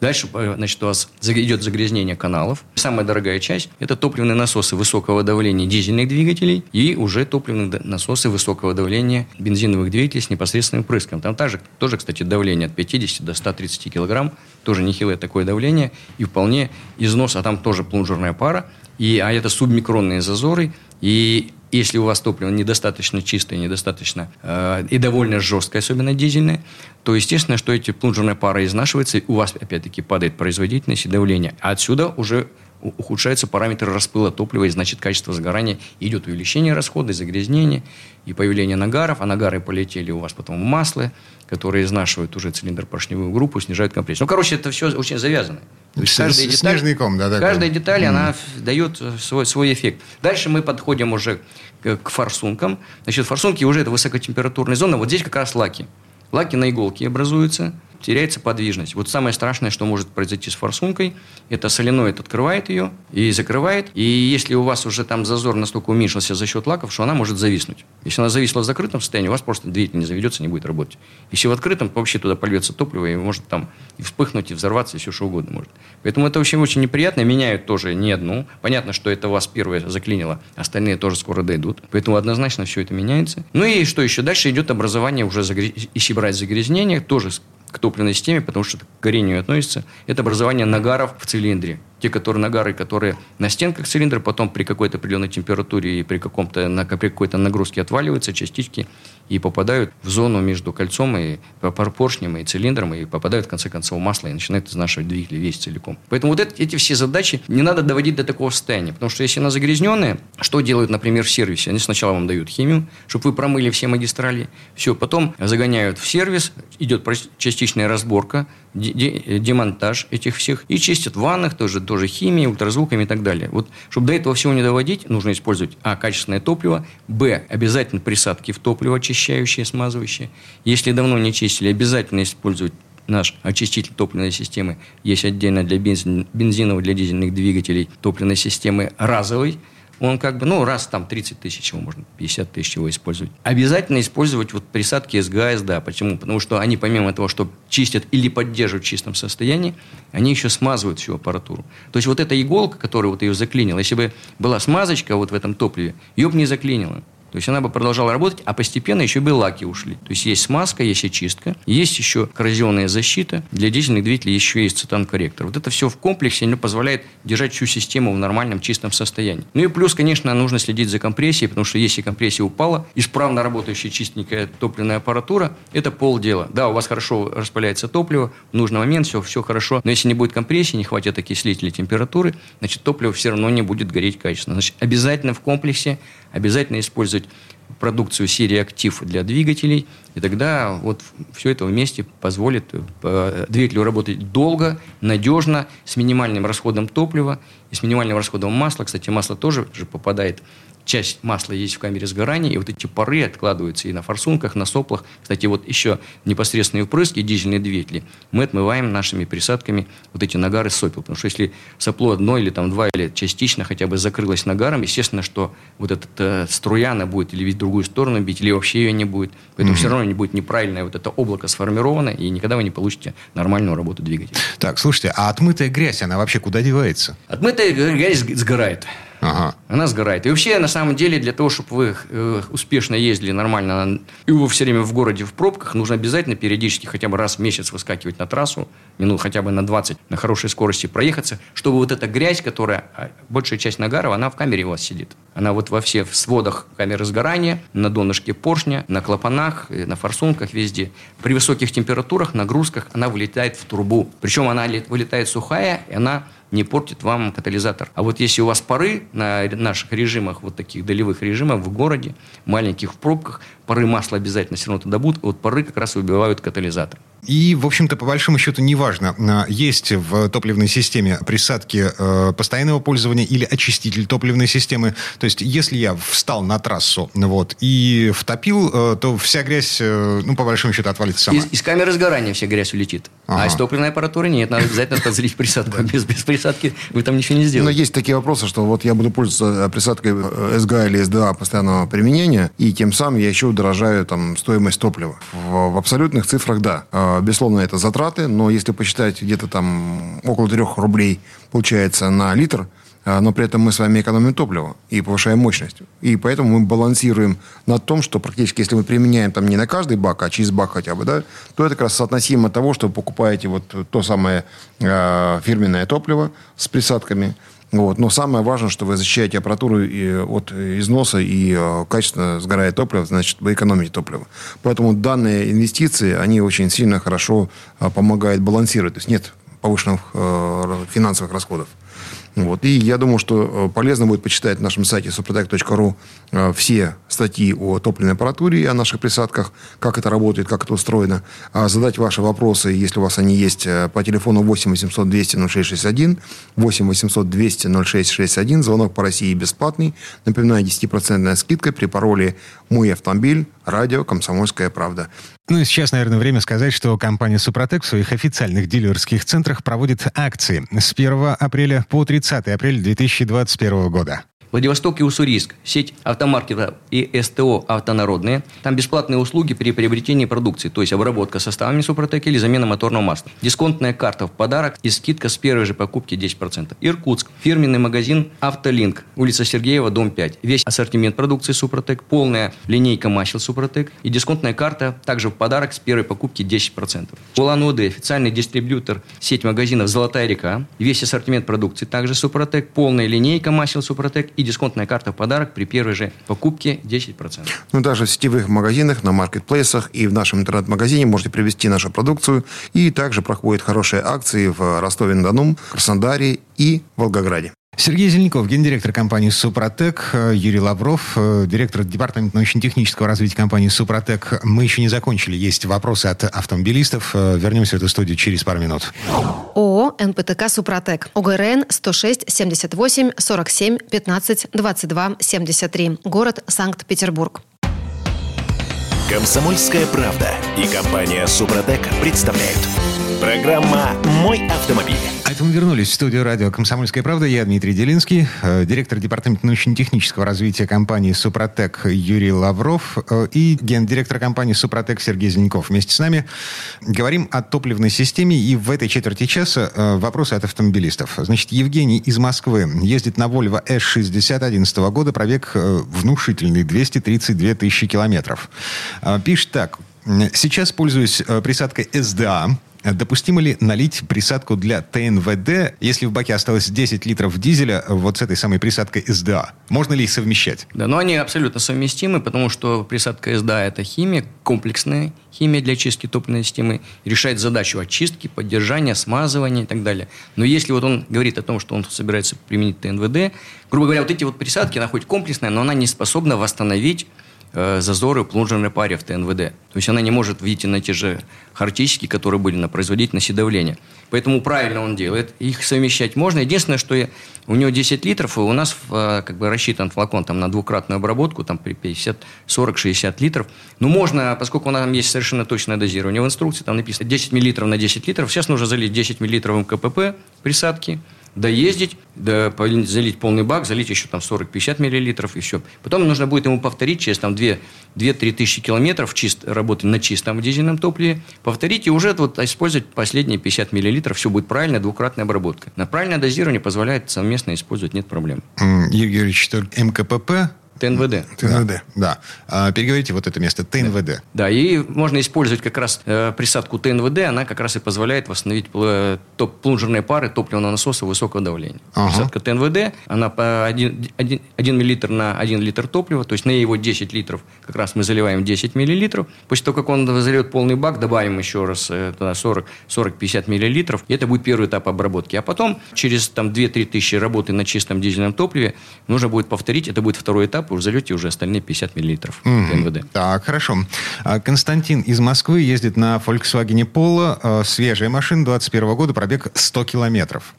Дальше, э, значит, у вас идет загрязнение каналов. Самая дорогая часть – это топливные насосы высокого давления дизельных двигателей и уже топливные насосы высокого давления бензиновых двигателей с непосредственным прыском. Там также, тоже, кстати, давление от 50 до 130 килограмм. Тоже нехилое такое давление. И вполне износ, а там тоже плунжерная пара. И, а это субмикронные зазоры. И если у вас топливо недостаточно чистое, недостаточно э, и довольно жесткое, особенно дизельное, то естественно, что эти плунжерные пары изнашиваются, и у вас опять-таки падает производительность и давление. А отсюда уже ухудшаются параметры распыла топлива, и значит качество сгорания идет увеличение расхода, загрязнение и появление нагаров, а нагары полетели у вас потом в масло, которые изнашивают уже цилиндр поршневую группу, снижают компрессию. Ну, короче, это все очень завязано. То есть каждая деталь, Снежный ком, да, каждая деталь, mm. она дает свой, свой эффект. Дальше мы подходим уже к, к форсункам. Значит, форсунки уже это высокотемпературная зона. Вот здесь как раз лаки. Лаки на иголке образуются – теряется подвижность. Вот самое страшное, что может произойти с форсункой, это соленоид открывает ее и закрывает. И если у вас уже там зазор настолько уменьшился за счет лаков, что она может зависнуть. Если она зависла в закрытом состоянии, у вас просто двигатель не заведется, не будет работать. Если в открытом, то вообще туда польется топливо, и может там и вспыхнуть, и взорваться, и все что угодно может. Поэтому это очень, очень неприятно. Меняют тоже не одну. Понятно, что это вас первое заклинило, остальные тоже скоро дойдут. Поэтому однозначно все это меняется. Ну и что еще? Дальше идет образование уже, загряз... если брать загрязнение, тоже к топливной системе, потому что к горению относится, это образование нагаров в цилиндре. Те которые нагары, которые на стенках цилиндра, потом при какой-то определенной температуре и при, каком-то, на, при какой-то нагрузке отваливаются частички и попадают в зону между кольцом и поршнем и цилиндром и попадают в конце концов масло и начинают изнашивать двигатель весь целиком. Поэтому вот это, эти все задачи не надо доводить до такого состояния, потому что если она загрязненная, что делают, например, в сервисе? Они сначала вам дают химию, чтобы вы промыли все магистрали, все, потом загоняют в сервис, идет частичная разборка, демонтаж этих всех и чистят в ваннах тоже, тоже химией, ультразвуками и так далее. Вот, чтобы до этого всего не доводить, нужно использовать, а, качественное топливо, б, обязательно присадки в топливо очищающие, смазывающие. Если давно не чистили, обязательно использовать наш очиститель топливной системы. Есть отдельно для бензин, бензиновых, для дизельных двигателей топливной системы разовый. Он как бы, ну, раз там 30 тысяч его можно, 50 тысяч его использовать. Обязательно использовать вот присадки СГА, СДА. Почему? Потому что они помимо того, что чистят или поддерживают в чистом состоянии, они еще смазывают всю аппаратуру. То есть вот эта иголка, которая вот ее заклинила, если бы была смазочка вот в этом топливе, ее бы не заклинила. То есть она бы продолжала работать, а постепенно еще бы лаки ушли. То есть есть смазка, есть очистка, есть еще коррозионная защита. Для дизельных двигателей еще есть цитан-корректор. Вот это все в комплексе оно позволяет держать всю систему в нормальном чистом состоянии. Ну и плюс, конечно, нужно следить за компрессией, потому что если компрессия упала, исправно работающая чистенькая топливная аппаратура, это полдела. Да, у вас хорошо распыляется топливо, в нужный момент все, все хорошо, но если не будет компрессии, не хватит окислителя температуры, значит, топливо все равно не будет гореть качественно. Значит, обязательно в комплексе обязательно использовать продукцию серии «Актив» для двигателей, и тогда вот все это вместе позволит э, двигателю работать долго, надежно, с минимальным расходом топлива и с минимальным расходом масла. Кстати, масло тоже же попадает часть масла есть в камере сгорания, и вот эти пары откладываются и на форсунках, на соплах. Кстати, вот еще непосредственные впрыски, дизельные двигатели, мы отмываем нашими присадками вот эти нагары сопел. Потому что если сопло одно или там два, или частично хотя бы закрылось нагаром, естественно, что вот эта э, струя, она будет или другую сторону бить, или вообще ее не будет. Поэтому mm-hmm. все равно не будет неправильное вот это облако сформировано, и никогда вы не получите нормальную работу двигателя. Так, слушайте, а отмытая грязь, она вообще куда девается? Отмытая грязь сгорает. Ага. Она сгорает. И вообще, на самом деле, для того, чтобы вы э, успешно ездили нормально, и вы все время в городе в пробках, нужно обязательно периодически хотя бы раз в месяц выскакивать на трассу, минут хотя бы на 20, на хорошей скорости проехаться, чтобы вот эта грязь, которая, а, большая часть нагаров, она в камере у вас сидит. Она вот во всех сводах камеры сгорания, на донышке поршня, на клапанах, на форсунках, везде. При высоких температурах, нагрузках она вылетает в трубу. Причем она вылетает сухая, и она не портит вам катализатор. А вот если у вас пары на наших режимах, вот таких долевых режимах в городе, маленьких в пробках, пары масла обязательно все равно туда будут, вот пары как раз выбивают катализатор. И, в общем-то, по большому счету, неважно, а, есть в топливной системе присадки э, постоянного пользования или очиститель топливной системы. То есть, если я встал на трассу вот, и втопил, э, то вся грязь, э, ну, по большому счету, отвалится сама. Из, из камеры сгорания вся грязь улетит. Ага. А из топливной аппаратуры нет. Надо обязательно подзалить присадку. Без, без присадки вы там ничего не сделаете. Но есть такие вопросы, что вот я буду пользоваться присадкой СГА или СДА постоянного применения, и тем самым я еще удорожаю там, стоимость топлива. В, в абсолютных цифрах, да а, безусловно, это затраты, но если посчитать где-то там около 3 рублей получается на литр, а, но при этом мы с вами экономим топливо и повышаем мощность. И поэтому мы балансируем на том, что практически, если мы применяем там не на каждый бак, а через бак хотя бы, да, то это как раз соотносимо того, что вы покупаете вот то самое э, фирменное топливо с присадками – вот. Но самое важное, что вы защищаете аппаратуру и от износа и э, качественно сгорает топливо, значит, вы экономите топливо. Поэтому данные инвестиции, они очень сильно хорошо э, помогают балансировать. То есть нет повышенных э, финансовых расходов. Вот. И я думаю, что э, полезно будет почитать на нашем сайте suprotec.ru э, все статьи о топливной аппаратуре и о наших присадках, как это работает, как это устроено. А задать ваши вопросы, если у вас они есть, э, по телефону 8 800 200 0661, 8 800 200 0661, звонок по России бесплатный. Напоминаю, 10% скидка при пароле «Мой автомобиль», радио «Комсомольская правда». Ну и сейчас, наверное, время сказать, что компания «Супротек» в своих официальных дилерских центрах проводит акции с 1 апреля по 30 апреля 2021 года. Владивосток и Уссурийск. Сеть автомаркета и СТО «Автонародные». Там бесплатные услуги при приобретении продукции, то есть обработка составами Супротек или замена моторного масла. Дисконтная карта в подарок и скидка с первой же покупки 10%. Иркутск. Фирменный магазин «Автолинк». Улица Сергеева, дом 5. Весь ассортимент продукции Супротек, полная линейка масел Супротек и дисконтная карта также в подарок с первой покупки 10%. Улан-Удэ. Официальный дистрибьютор сеть магазинов «Золотая река». Весь ассортимент продукции также Супротек, полная линейка масел Супротек и дисконтная карта в подарок при первой же покупке 10%. Ну, даже в сетевых магазинах, на маркетплейсах и в нашем интернет-магазине можете привезти нашу продукцию. И также проходят хорошие акции в Ростове-на-Дону, Краснодаре и Волгограде. Сергей Зеленков, гендиректор компании «Супротек», Юрий Лавров, э, директор департамента научно-технического развития компании «Супротек». Мы еще не закончили. Есть вопросы от автомобилистов. Э, вернемся в эту студию через пару минут. ООО «НПТК Супротек». ОГРН 106 78 47 15 22 73. Город Санкт-Петербург. Комсомольская правда и компания «Супротек» представляют. Программа «Мой автомобиль». Это мы вернулись в студию радио «Комсомольская правда». Я Дмитрий Делинский, э, директор департамента научно-технического развития компании «Супротек» Юрий Лавров э, и гендиректор компании «Супротек» Сергей Зеленков. Вместе с нами говорим о топливной системе. И в этой четверти часа э, вопросы от автомобилистов. Значит, Евгений из Москвы ездит на Volvo S60 2011 года, пробег внушительный, 232 тысячи километров. Пишет так. Сейчас пользуюсь присадкой SDA Допустимо ли налить присадку для ТНВД, если в баке осталось 10 литров дизеля вот с этой самой присадкой СДА? Можно ли их совмещать? Да, но они абсолютно совместимы, потому что присадка СДА – это химия, комплексная химия для очистки топливной системы, решает задачу очистки, поддержания, смазывания и так далее. Но если вот он говорит о том, что он собирается применить ТНВД, грубо говоря, вот эти вот присадки, она хоть комплексная, но она не способна восстановить Э, зазоры в плунжерной паре в ТНВД. То есть она не может выйти на те же характеристики, которые были на производительности давления. Поэтому правильно он делает. Их совмещать можно. Единственное, что у него 10 литров, и у нас э, как бы рассчитан флакон там, на двукратную обработку, там при 50, 40, 60 литров. Ну, можно, поскольку у нас есть совершенно точное дозирование в инструкции, там написано 10 миллилитров на 10 литров, сейчас нужно залить 10 миллилитров МКПП присадки, доездить, до, залить полный бак, залить еще там 40-50 миллилитров и все. Потом нужно будет ему повторить через там 2-3 тысячи километров чист, работы на чистом дизельном топливе, повторить и уже вот использовать последние 50 миллилитров. Все будет правильно, двукратная обработка. На правильное дозирование позволяет совместно использовать, нет проблем. Юрий Юрьевич, МКПП ТНВД. ТНВД, да. да. А, переговорите вот это место, ТНВД. Да. да, и можно использовать как раз э, присадку ТНВД, она как раз и позволяет восстановить э, топ, плунжерные пары топливного насоса высокого давления. Ага. Присадка ТНВД, она по 1, 1, 1 мл на 1 литр топлива, то есть на его 10 литров как раз мы заливаем 10 миллилитров. После того, как он зальет полный бак, добавим еще раз э, 40-50 миллилитров, и это будет первый этап обработки. А потом, через там 2-3 тысячи работы на чистом дизельном топливе, нужно будет повторить, это будет второй этап, вы залете уже остальные 50 миллилитров mm-hmm. МВД. Так, хорошо. А, Константин из Москвы ездит на Volkswagen Polo. А, свежая машина 21 года, пробег 100 километров.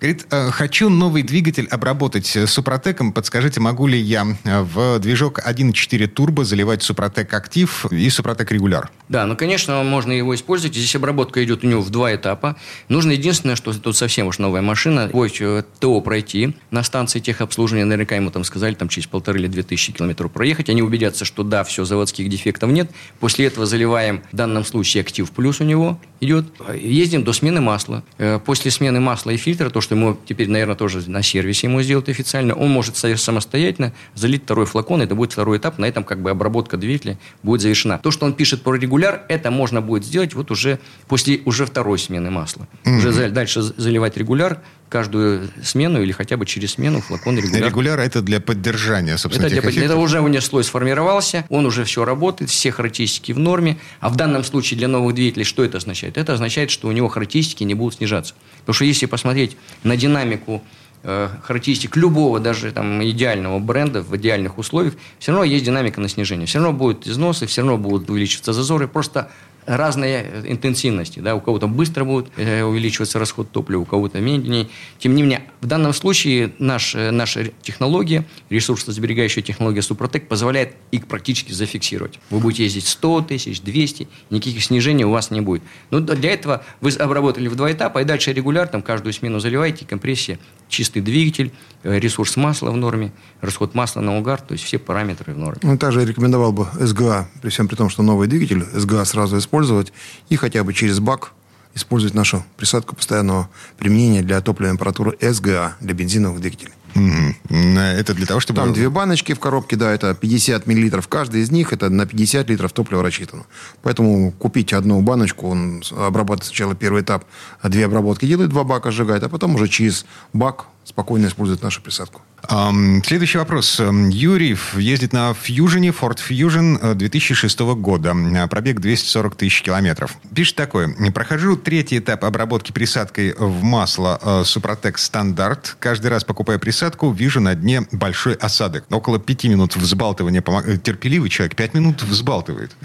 Говорит, «А, хочу новый двигатель обработать Супротеком. Подскажите, могу ли я в движок 1.4 турбо заливать Супротек Актив и Супротек Регуляр? Да, ну, конечно, можно его использовать. Здесь обработка идет у него в два этапа. Нужно единственное, что тут совсем уж новая машина, будет ТО пройти на станции техобслуживания. Наверняка ему там сказали, там через полторы или две тысячи километров проехать. Они убедятся, что да, все, заводских дефектов нет. После этого заливаем, в данном случае, актив плюс у него идет. Ездим до смены масла. Э, после смены масла и фильтра, то, что ему теперь, наверное, тоже на сервисе ему сделать официально, он может самостоятельно залить второй флакон. Это будет второй этап. На этом как бы обработка двигателя будет завершена. То, что он пишет про регуляр, это можно будет сделать вот уже после уже второй смены масла. Mm-hmm. Уже дальше заливать регуляр, каждую смену или хотя бы через смену флакон регуляр. Регуляр это для поддержания, собственно, это, для, это уже у него слой сформировался, он уже все работает, все характеристики в норме. А в данном случае для новых двигателей что это означает? Это означает, что у него характеристики не будут снижаться. Потому что если посмотреть на динамику э, характеристик любого, даже там, идеального бренда в идеальных условиях, все равно есть динамика на снижение. Все равно будут износы, все равно будут увеличиваться зазоры. Просто разные интенсивности. Да? У кого-то быстро будет э, увеличиваться расход топлива, у кого-то медленнее. Тем не менее, в данном случае наш, э, наша технология, ресурсосберегающая технология Супротек позволяет их практически зафиксировать. Вы будете ездить 100 тысяч, 200, никаких снижений у вас не будет. Но для этого вы обработали в два этапа, и дальше регулярно каждую смену заливаете, компрессия, чистый двигатель, ресурс масла в норме, расход масла на угар, то есть все параметры в норме. Ну, также рекомендовал бы СГА, при всем при том, что новый двигатель, СГА сразу использовать и хотя бы через бак использовать нашу присадку постоянного применения для топливной аппаратуры СГА, для бензиновых двигателей. Угу. Это для того, чтобы... Там две баночки в коробке, да, это 50 миллилитров. Каждый из них это на 50 литров топлива рассчитано. Поэтому купить одну баночку, он обрабатывает сначала первый этап, две обработки делает, два бака сжигает, а потом уже через бак спокойно использует нашу присадку. Следующий вопрос. Юрий ездит на Fusion, Ford Fusion 2006 э, года. Пробег 240 тысяч километров. Пишет такое. Прохожу третий этап обработки присадкой в масло Супротек Стандарт. Каждый раз, покупая присадку, вижу на дне большой осадок. Около пяти минут взбалтывания. Э, терпеливый человек пять минут взбалтывает.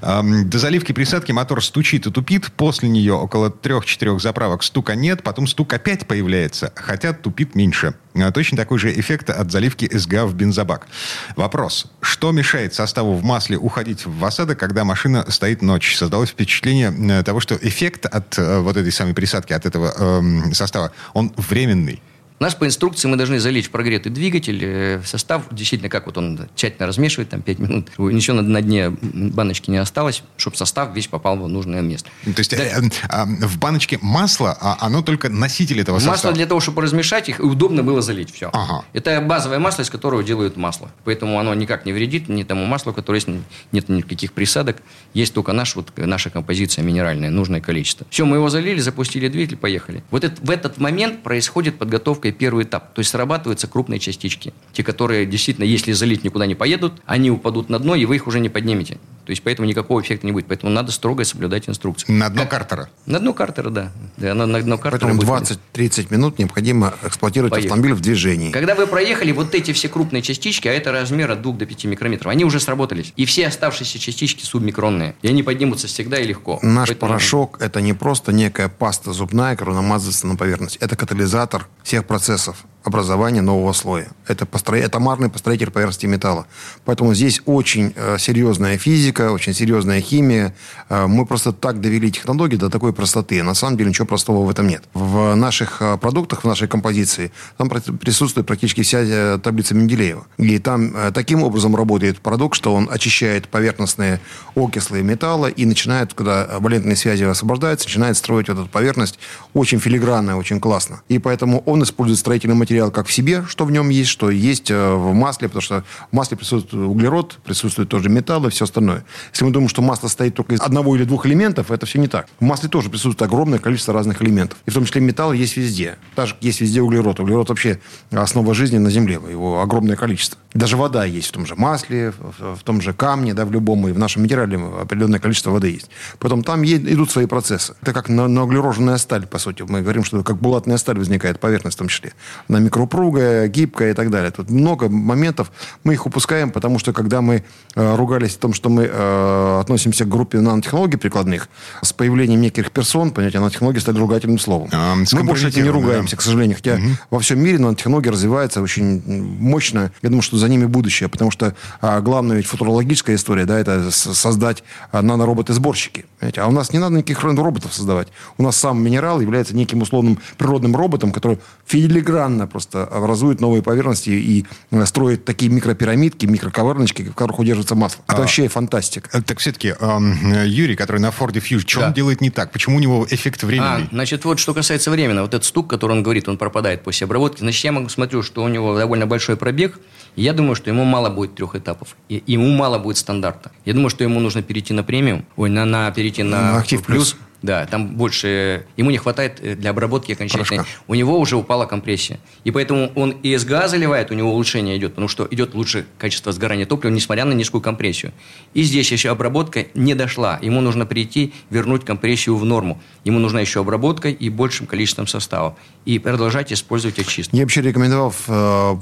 До заливки присадки мотор стучит и тупит. После нее около трех-четырех заправок стука нет. Потом стук опять появляется, хотя тупит меньше. Точно такой же эффект эффекта от заливки СГА в бензобак. Вопрос. Что мешает составу в масле уходить в осадок, когда машина стоит ночь? Создалось впечатление э, того, что эффект от э, вот этой самой присадки, от этого э, состава, он временный. У нас по инструкции мы должны залить в прогретый двигатель э, в состав, действительно, как вот он тщательно размешивает, там 5 минут, ничего на, на дне баночки не осталось, чтобы состав весь попал в нужное место. То есть да. э, э, в баночке масло, а оно только носитель этого масло состава? Масло для того, чтобы размешать их, и удобно было залить все. Ага. Это базовое масло, из которого делают масло. Поэтому оно никак не вредит ни тому маслу, которое есть, нет никаких присадок. Есть только наш, вот, наша композиция минеральная, нужное количество. Все, мы его залили, запустили двигатель, поехали. Вот это, в этот момент происходит подготовка первый этап. То есть срабатываются крупные частички. Те, которые действительно, если залить, никуда не поедут, они упадут на дно, и вы их уже не поднимете. То есть поэтому никакого эффекта не будет. Поэтому надо строго соблюдать инструкции. На дно как? картера? На дно картера, да. да на, на дно картера поэтому 20-30 минут необходимо эксплуатировать Поехали. автомобиль в движении. Когда вы проехали, вот эти все крупные частички, а это размер от 2 до 5 микрометров, они уже сработались. И все оставшиеся частички субмикронные. И они поднимутся всегда и легко. Наш поэтому... порошок – это не просто некая паста зубная, которая намазывается на поверхность. Это катализатор всех процессов процессов образования нового слоя. Это постро... атомарный построитель поверхности металла. Поэтому здесь очень э, серьезная физика, очень серьезная химия. Э, мы просто так довели технологии до такой простоты. На самом деле ничего простого в этом нет. В наших э, продуктах, в нашей композиции, там присутствует практически вся э, таблица Менделеева. И там э, таким образом работает продукт, что он очищает поверхностные окислы металла и начинает, когда валентные связи освобождаются, начинает строить вот эту поверхность очень филигранно, очень классно. И поэтому он использует строительный материал материал как в себе, что в нем есть, что есть э, в масле, потому что в масле присутствует углерод, присутствует тоже металл и все остальное. Если мы думаем, что масло состоит только из одного или двух элементов, это все не так. В масле тоже присутствует огромное количество разных элементов. И в том числе металл есть везде. Даже есть везде углерод. Углерод вообще основа жизни на Земле. Его огромное количество. Даже вода есть в том же масле, в том же камне, да, в любом, и в нашем материале определенное количество воды есть. Потом там идут свои процессы. Это как на, на углероженная сталь, по сути. Мы говорим, что как булатная сталь возникает, поверхность в том числе. Она микроупругая, гибкая и так далее. Тут много моментов. Мы их упускаем, потому что когда мы э, ругались о том, что мы э, относимся к группе нанотехнологий прикладных, с появлением неких персон, понятие нанотехнологии стали ругательным словом. А, мы больше этим не ругаемся, да. к сожалению. Хотя угу. во всем мире нанотехнология развивается очень мощно. Я думаю, что за ними будущее, потому что а, главная ведь футурологическая история, да, это создать а, нанороботы-сборщики. А у нас не надо никаких роботов создавать. У нас сам минерал является неким условным природным роботом, который филигранно просто образует новые поверхности и э, строит такие микропирамидки, микроковырночки, в которых удерживается масло. Это а, вообще фантастика. Э, так все-таки э, Юрий, который на Ford Fusion, что да. он делает не так? Почему у него эффект временный? А, значит, вот что касается времени, вот этот стук, который он говорит, он пропадает после обработки. Значит, я могу смотрю, что у него довольно большой пробег, и я думаю, что ему мало будет трех этапов. И ему мало будет стандарта. Я думаю, что ему нужно перейти на премиум, ой, на, на перейти на, на актив плюс. плюс да, там больше... Ему не хватает э, для обработки окончательной. Порошка. У него уже упала компрессия. И поэтому он и СГА заливает, у него улучшение идет, потому что идет лучше качество сгорания топлива, несмотря на низкую компрессию. И здесь еще обработка не дошла. Ему нужно прийти, вернуть компрессию в норму. Ему нужна еще обработка и большим количеством составов. И продолжать использовать очистку. Я вообще рекомендовал э,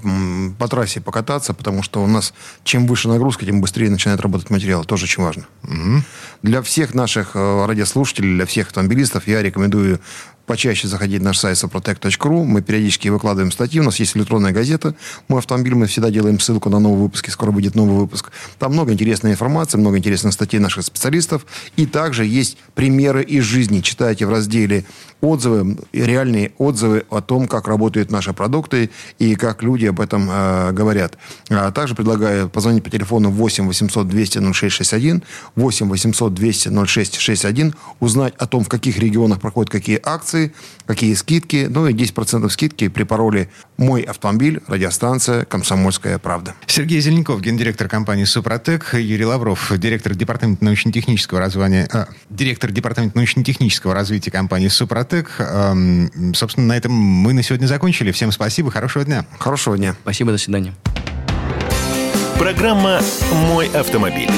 по трассе покататься, потому что у нас чем выше нагрузка, тем быстрее начинает работать материал. Тоже очень важно. Угу. Для всех наших э, радиослушателей, для всех автомобилистов. Я рекомендую почаще заходить на наш сайт soprotec.ru. Мы периодически выкладываем статьи. У нас есть электронная газета «Мой автомобиль». Мы всегда делаем ссылку на новые выпуски. Скоро будет новый выпуск. Там много интересной информации, много интересных статей наших специалистов. И также есть примеры из жизни. Читайте в разделе отзывы, реальные отзывы о том, как работают наши продукты и как люди об этом э, говорят. А также предлагаю позвонить по телефону 8 800 200 0661, 8 800 200 0661, узнать о том, в каких регионах проходят какие акции, акции, какие скидки. Ну и 10% скидки при пароле «Мой автомобиль», радиостанция «Комсомольская правда». Сергей Зеленков, гендиректор компании «Супротек», Юрий Лавров, директор департамента научно-технического развития, э, директор департамента научно-технического развития компании «Супротек». Э, собственно, на этом мы на сегодня закончили. Всем спасибо, хорошего дня. Хорошего дня. Спасибо, до свидания. Программа «Мой автомобиль».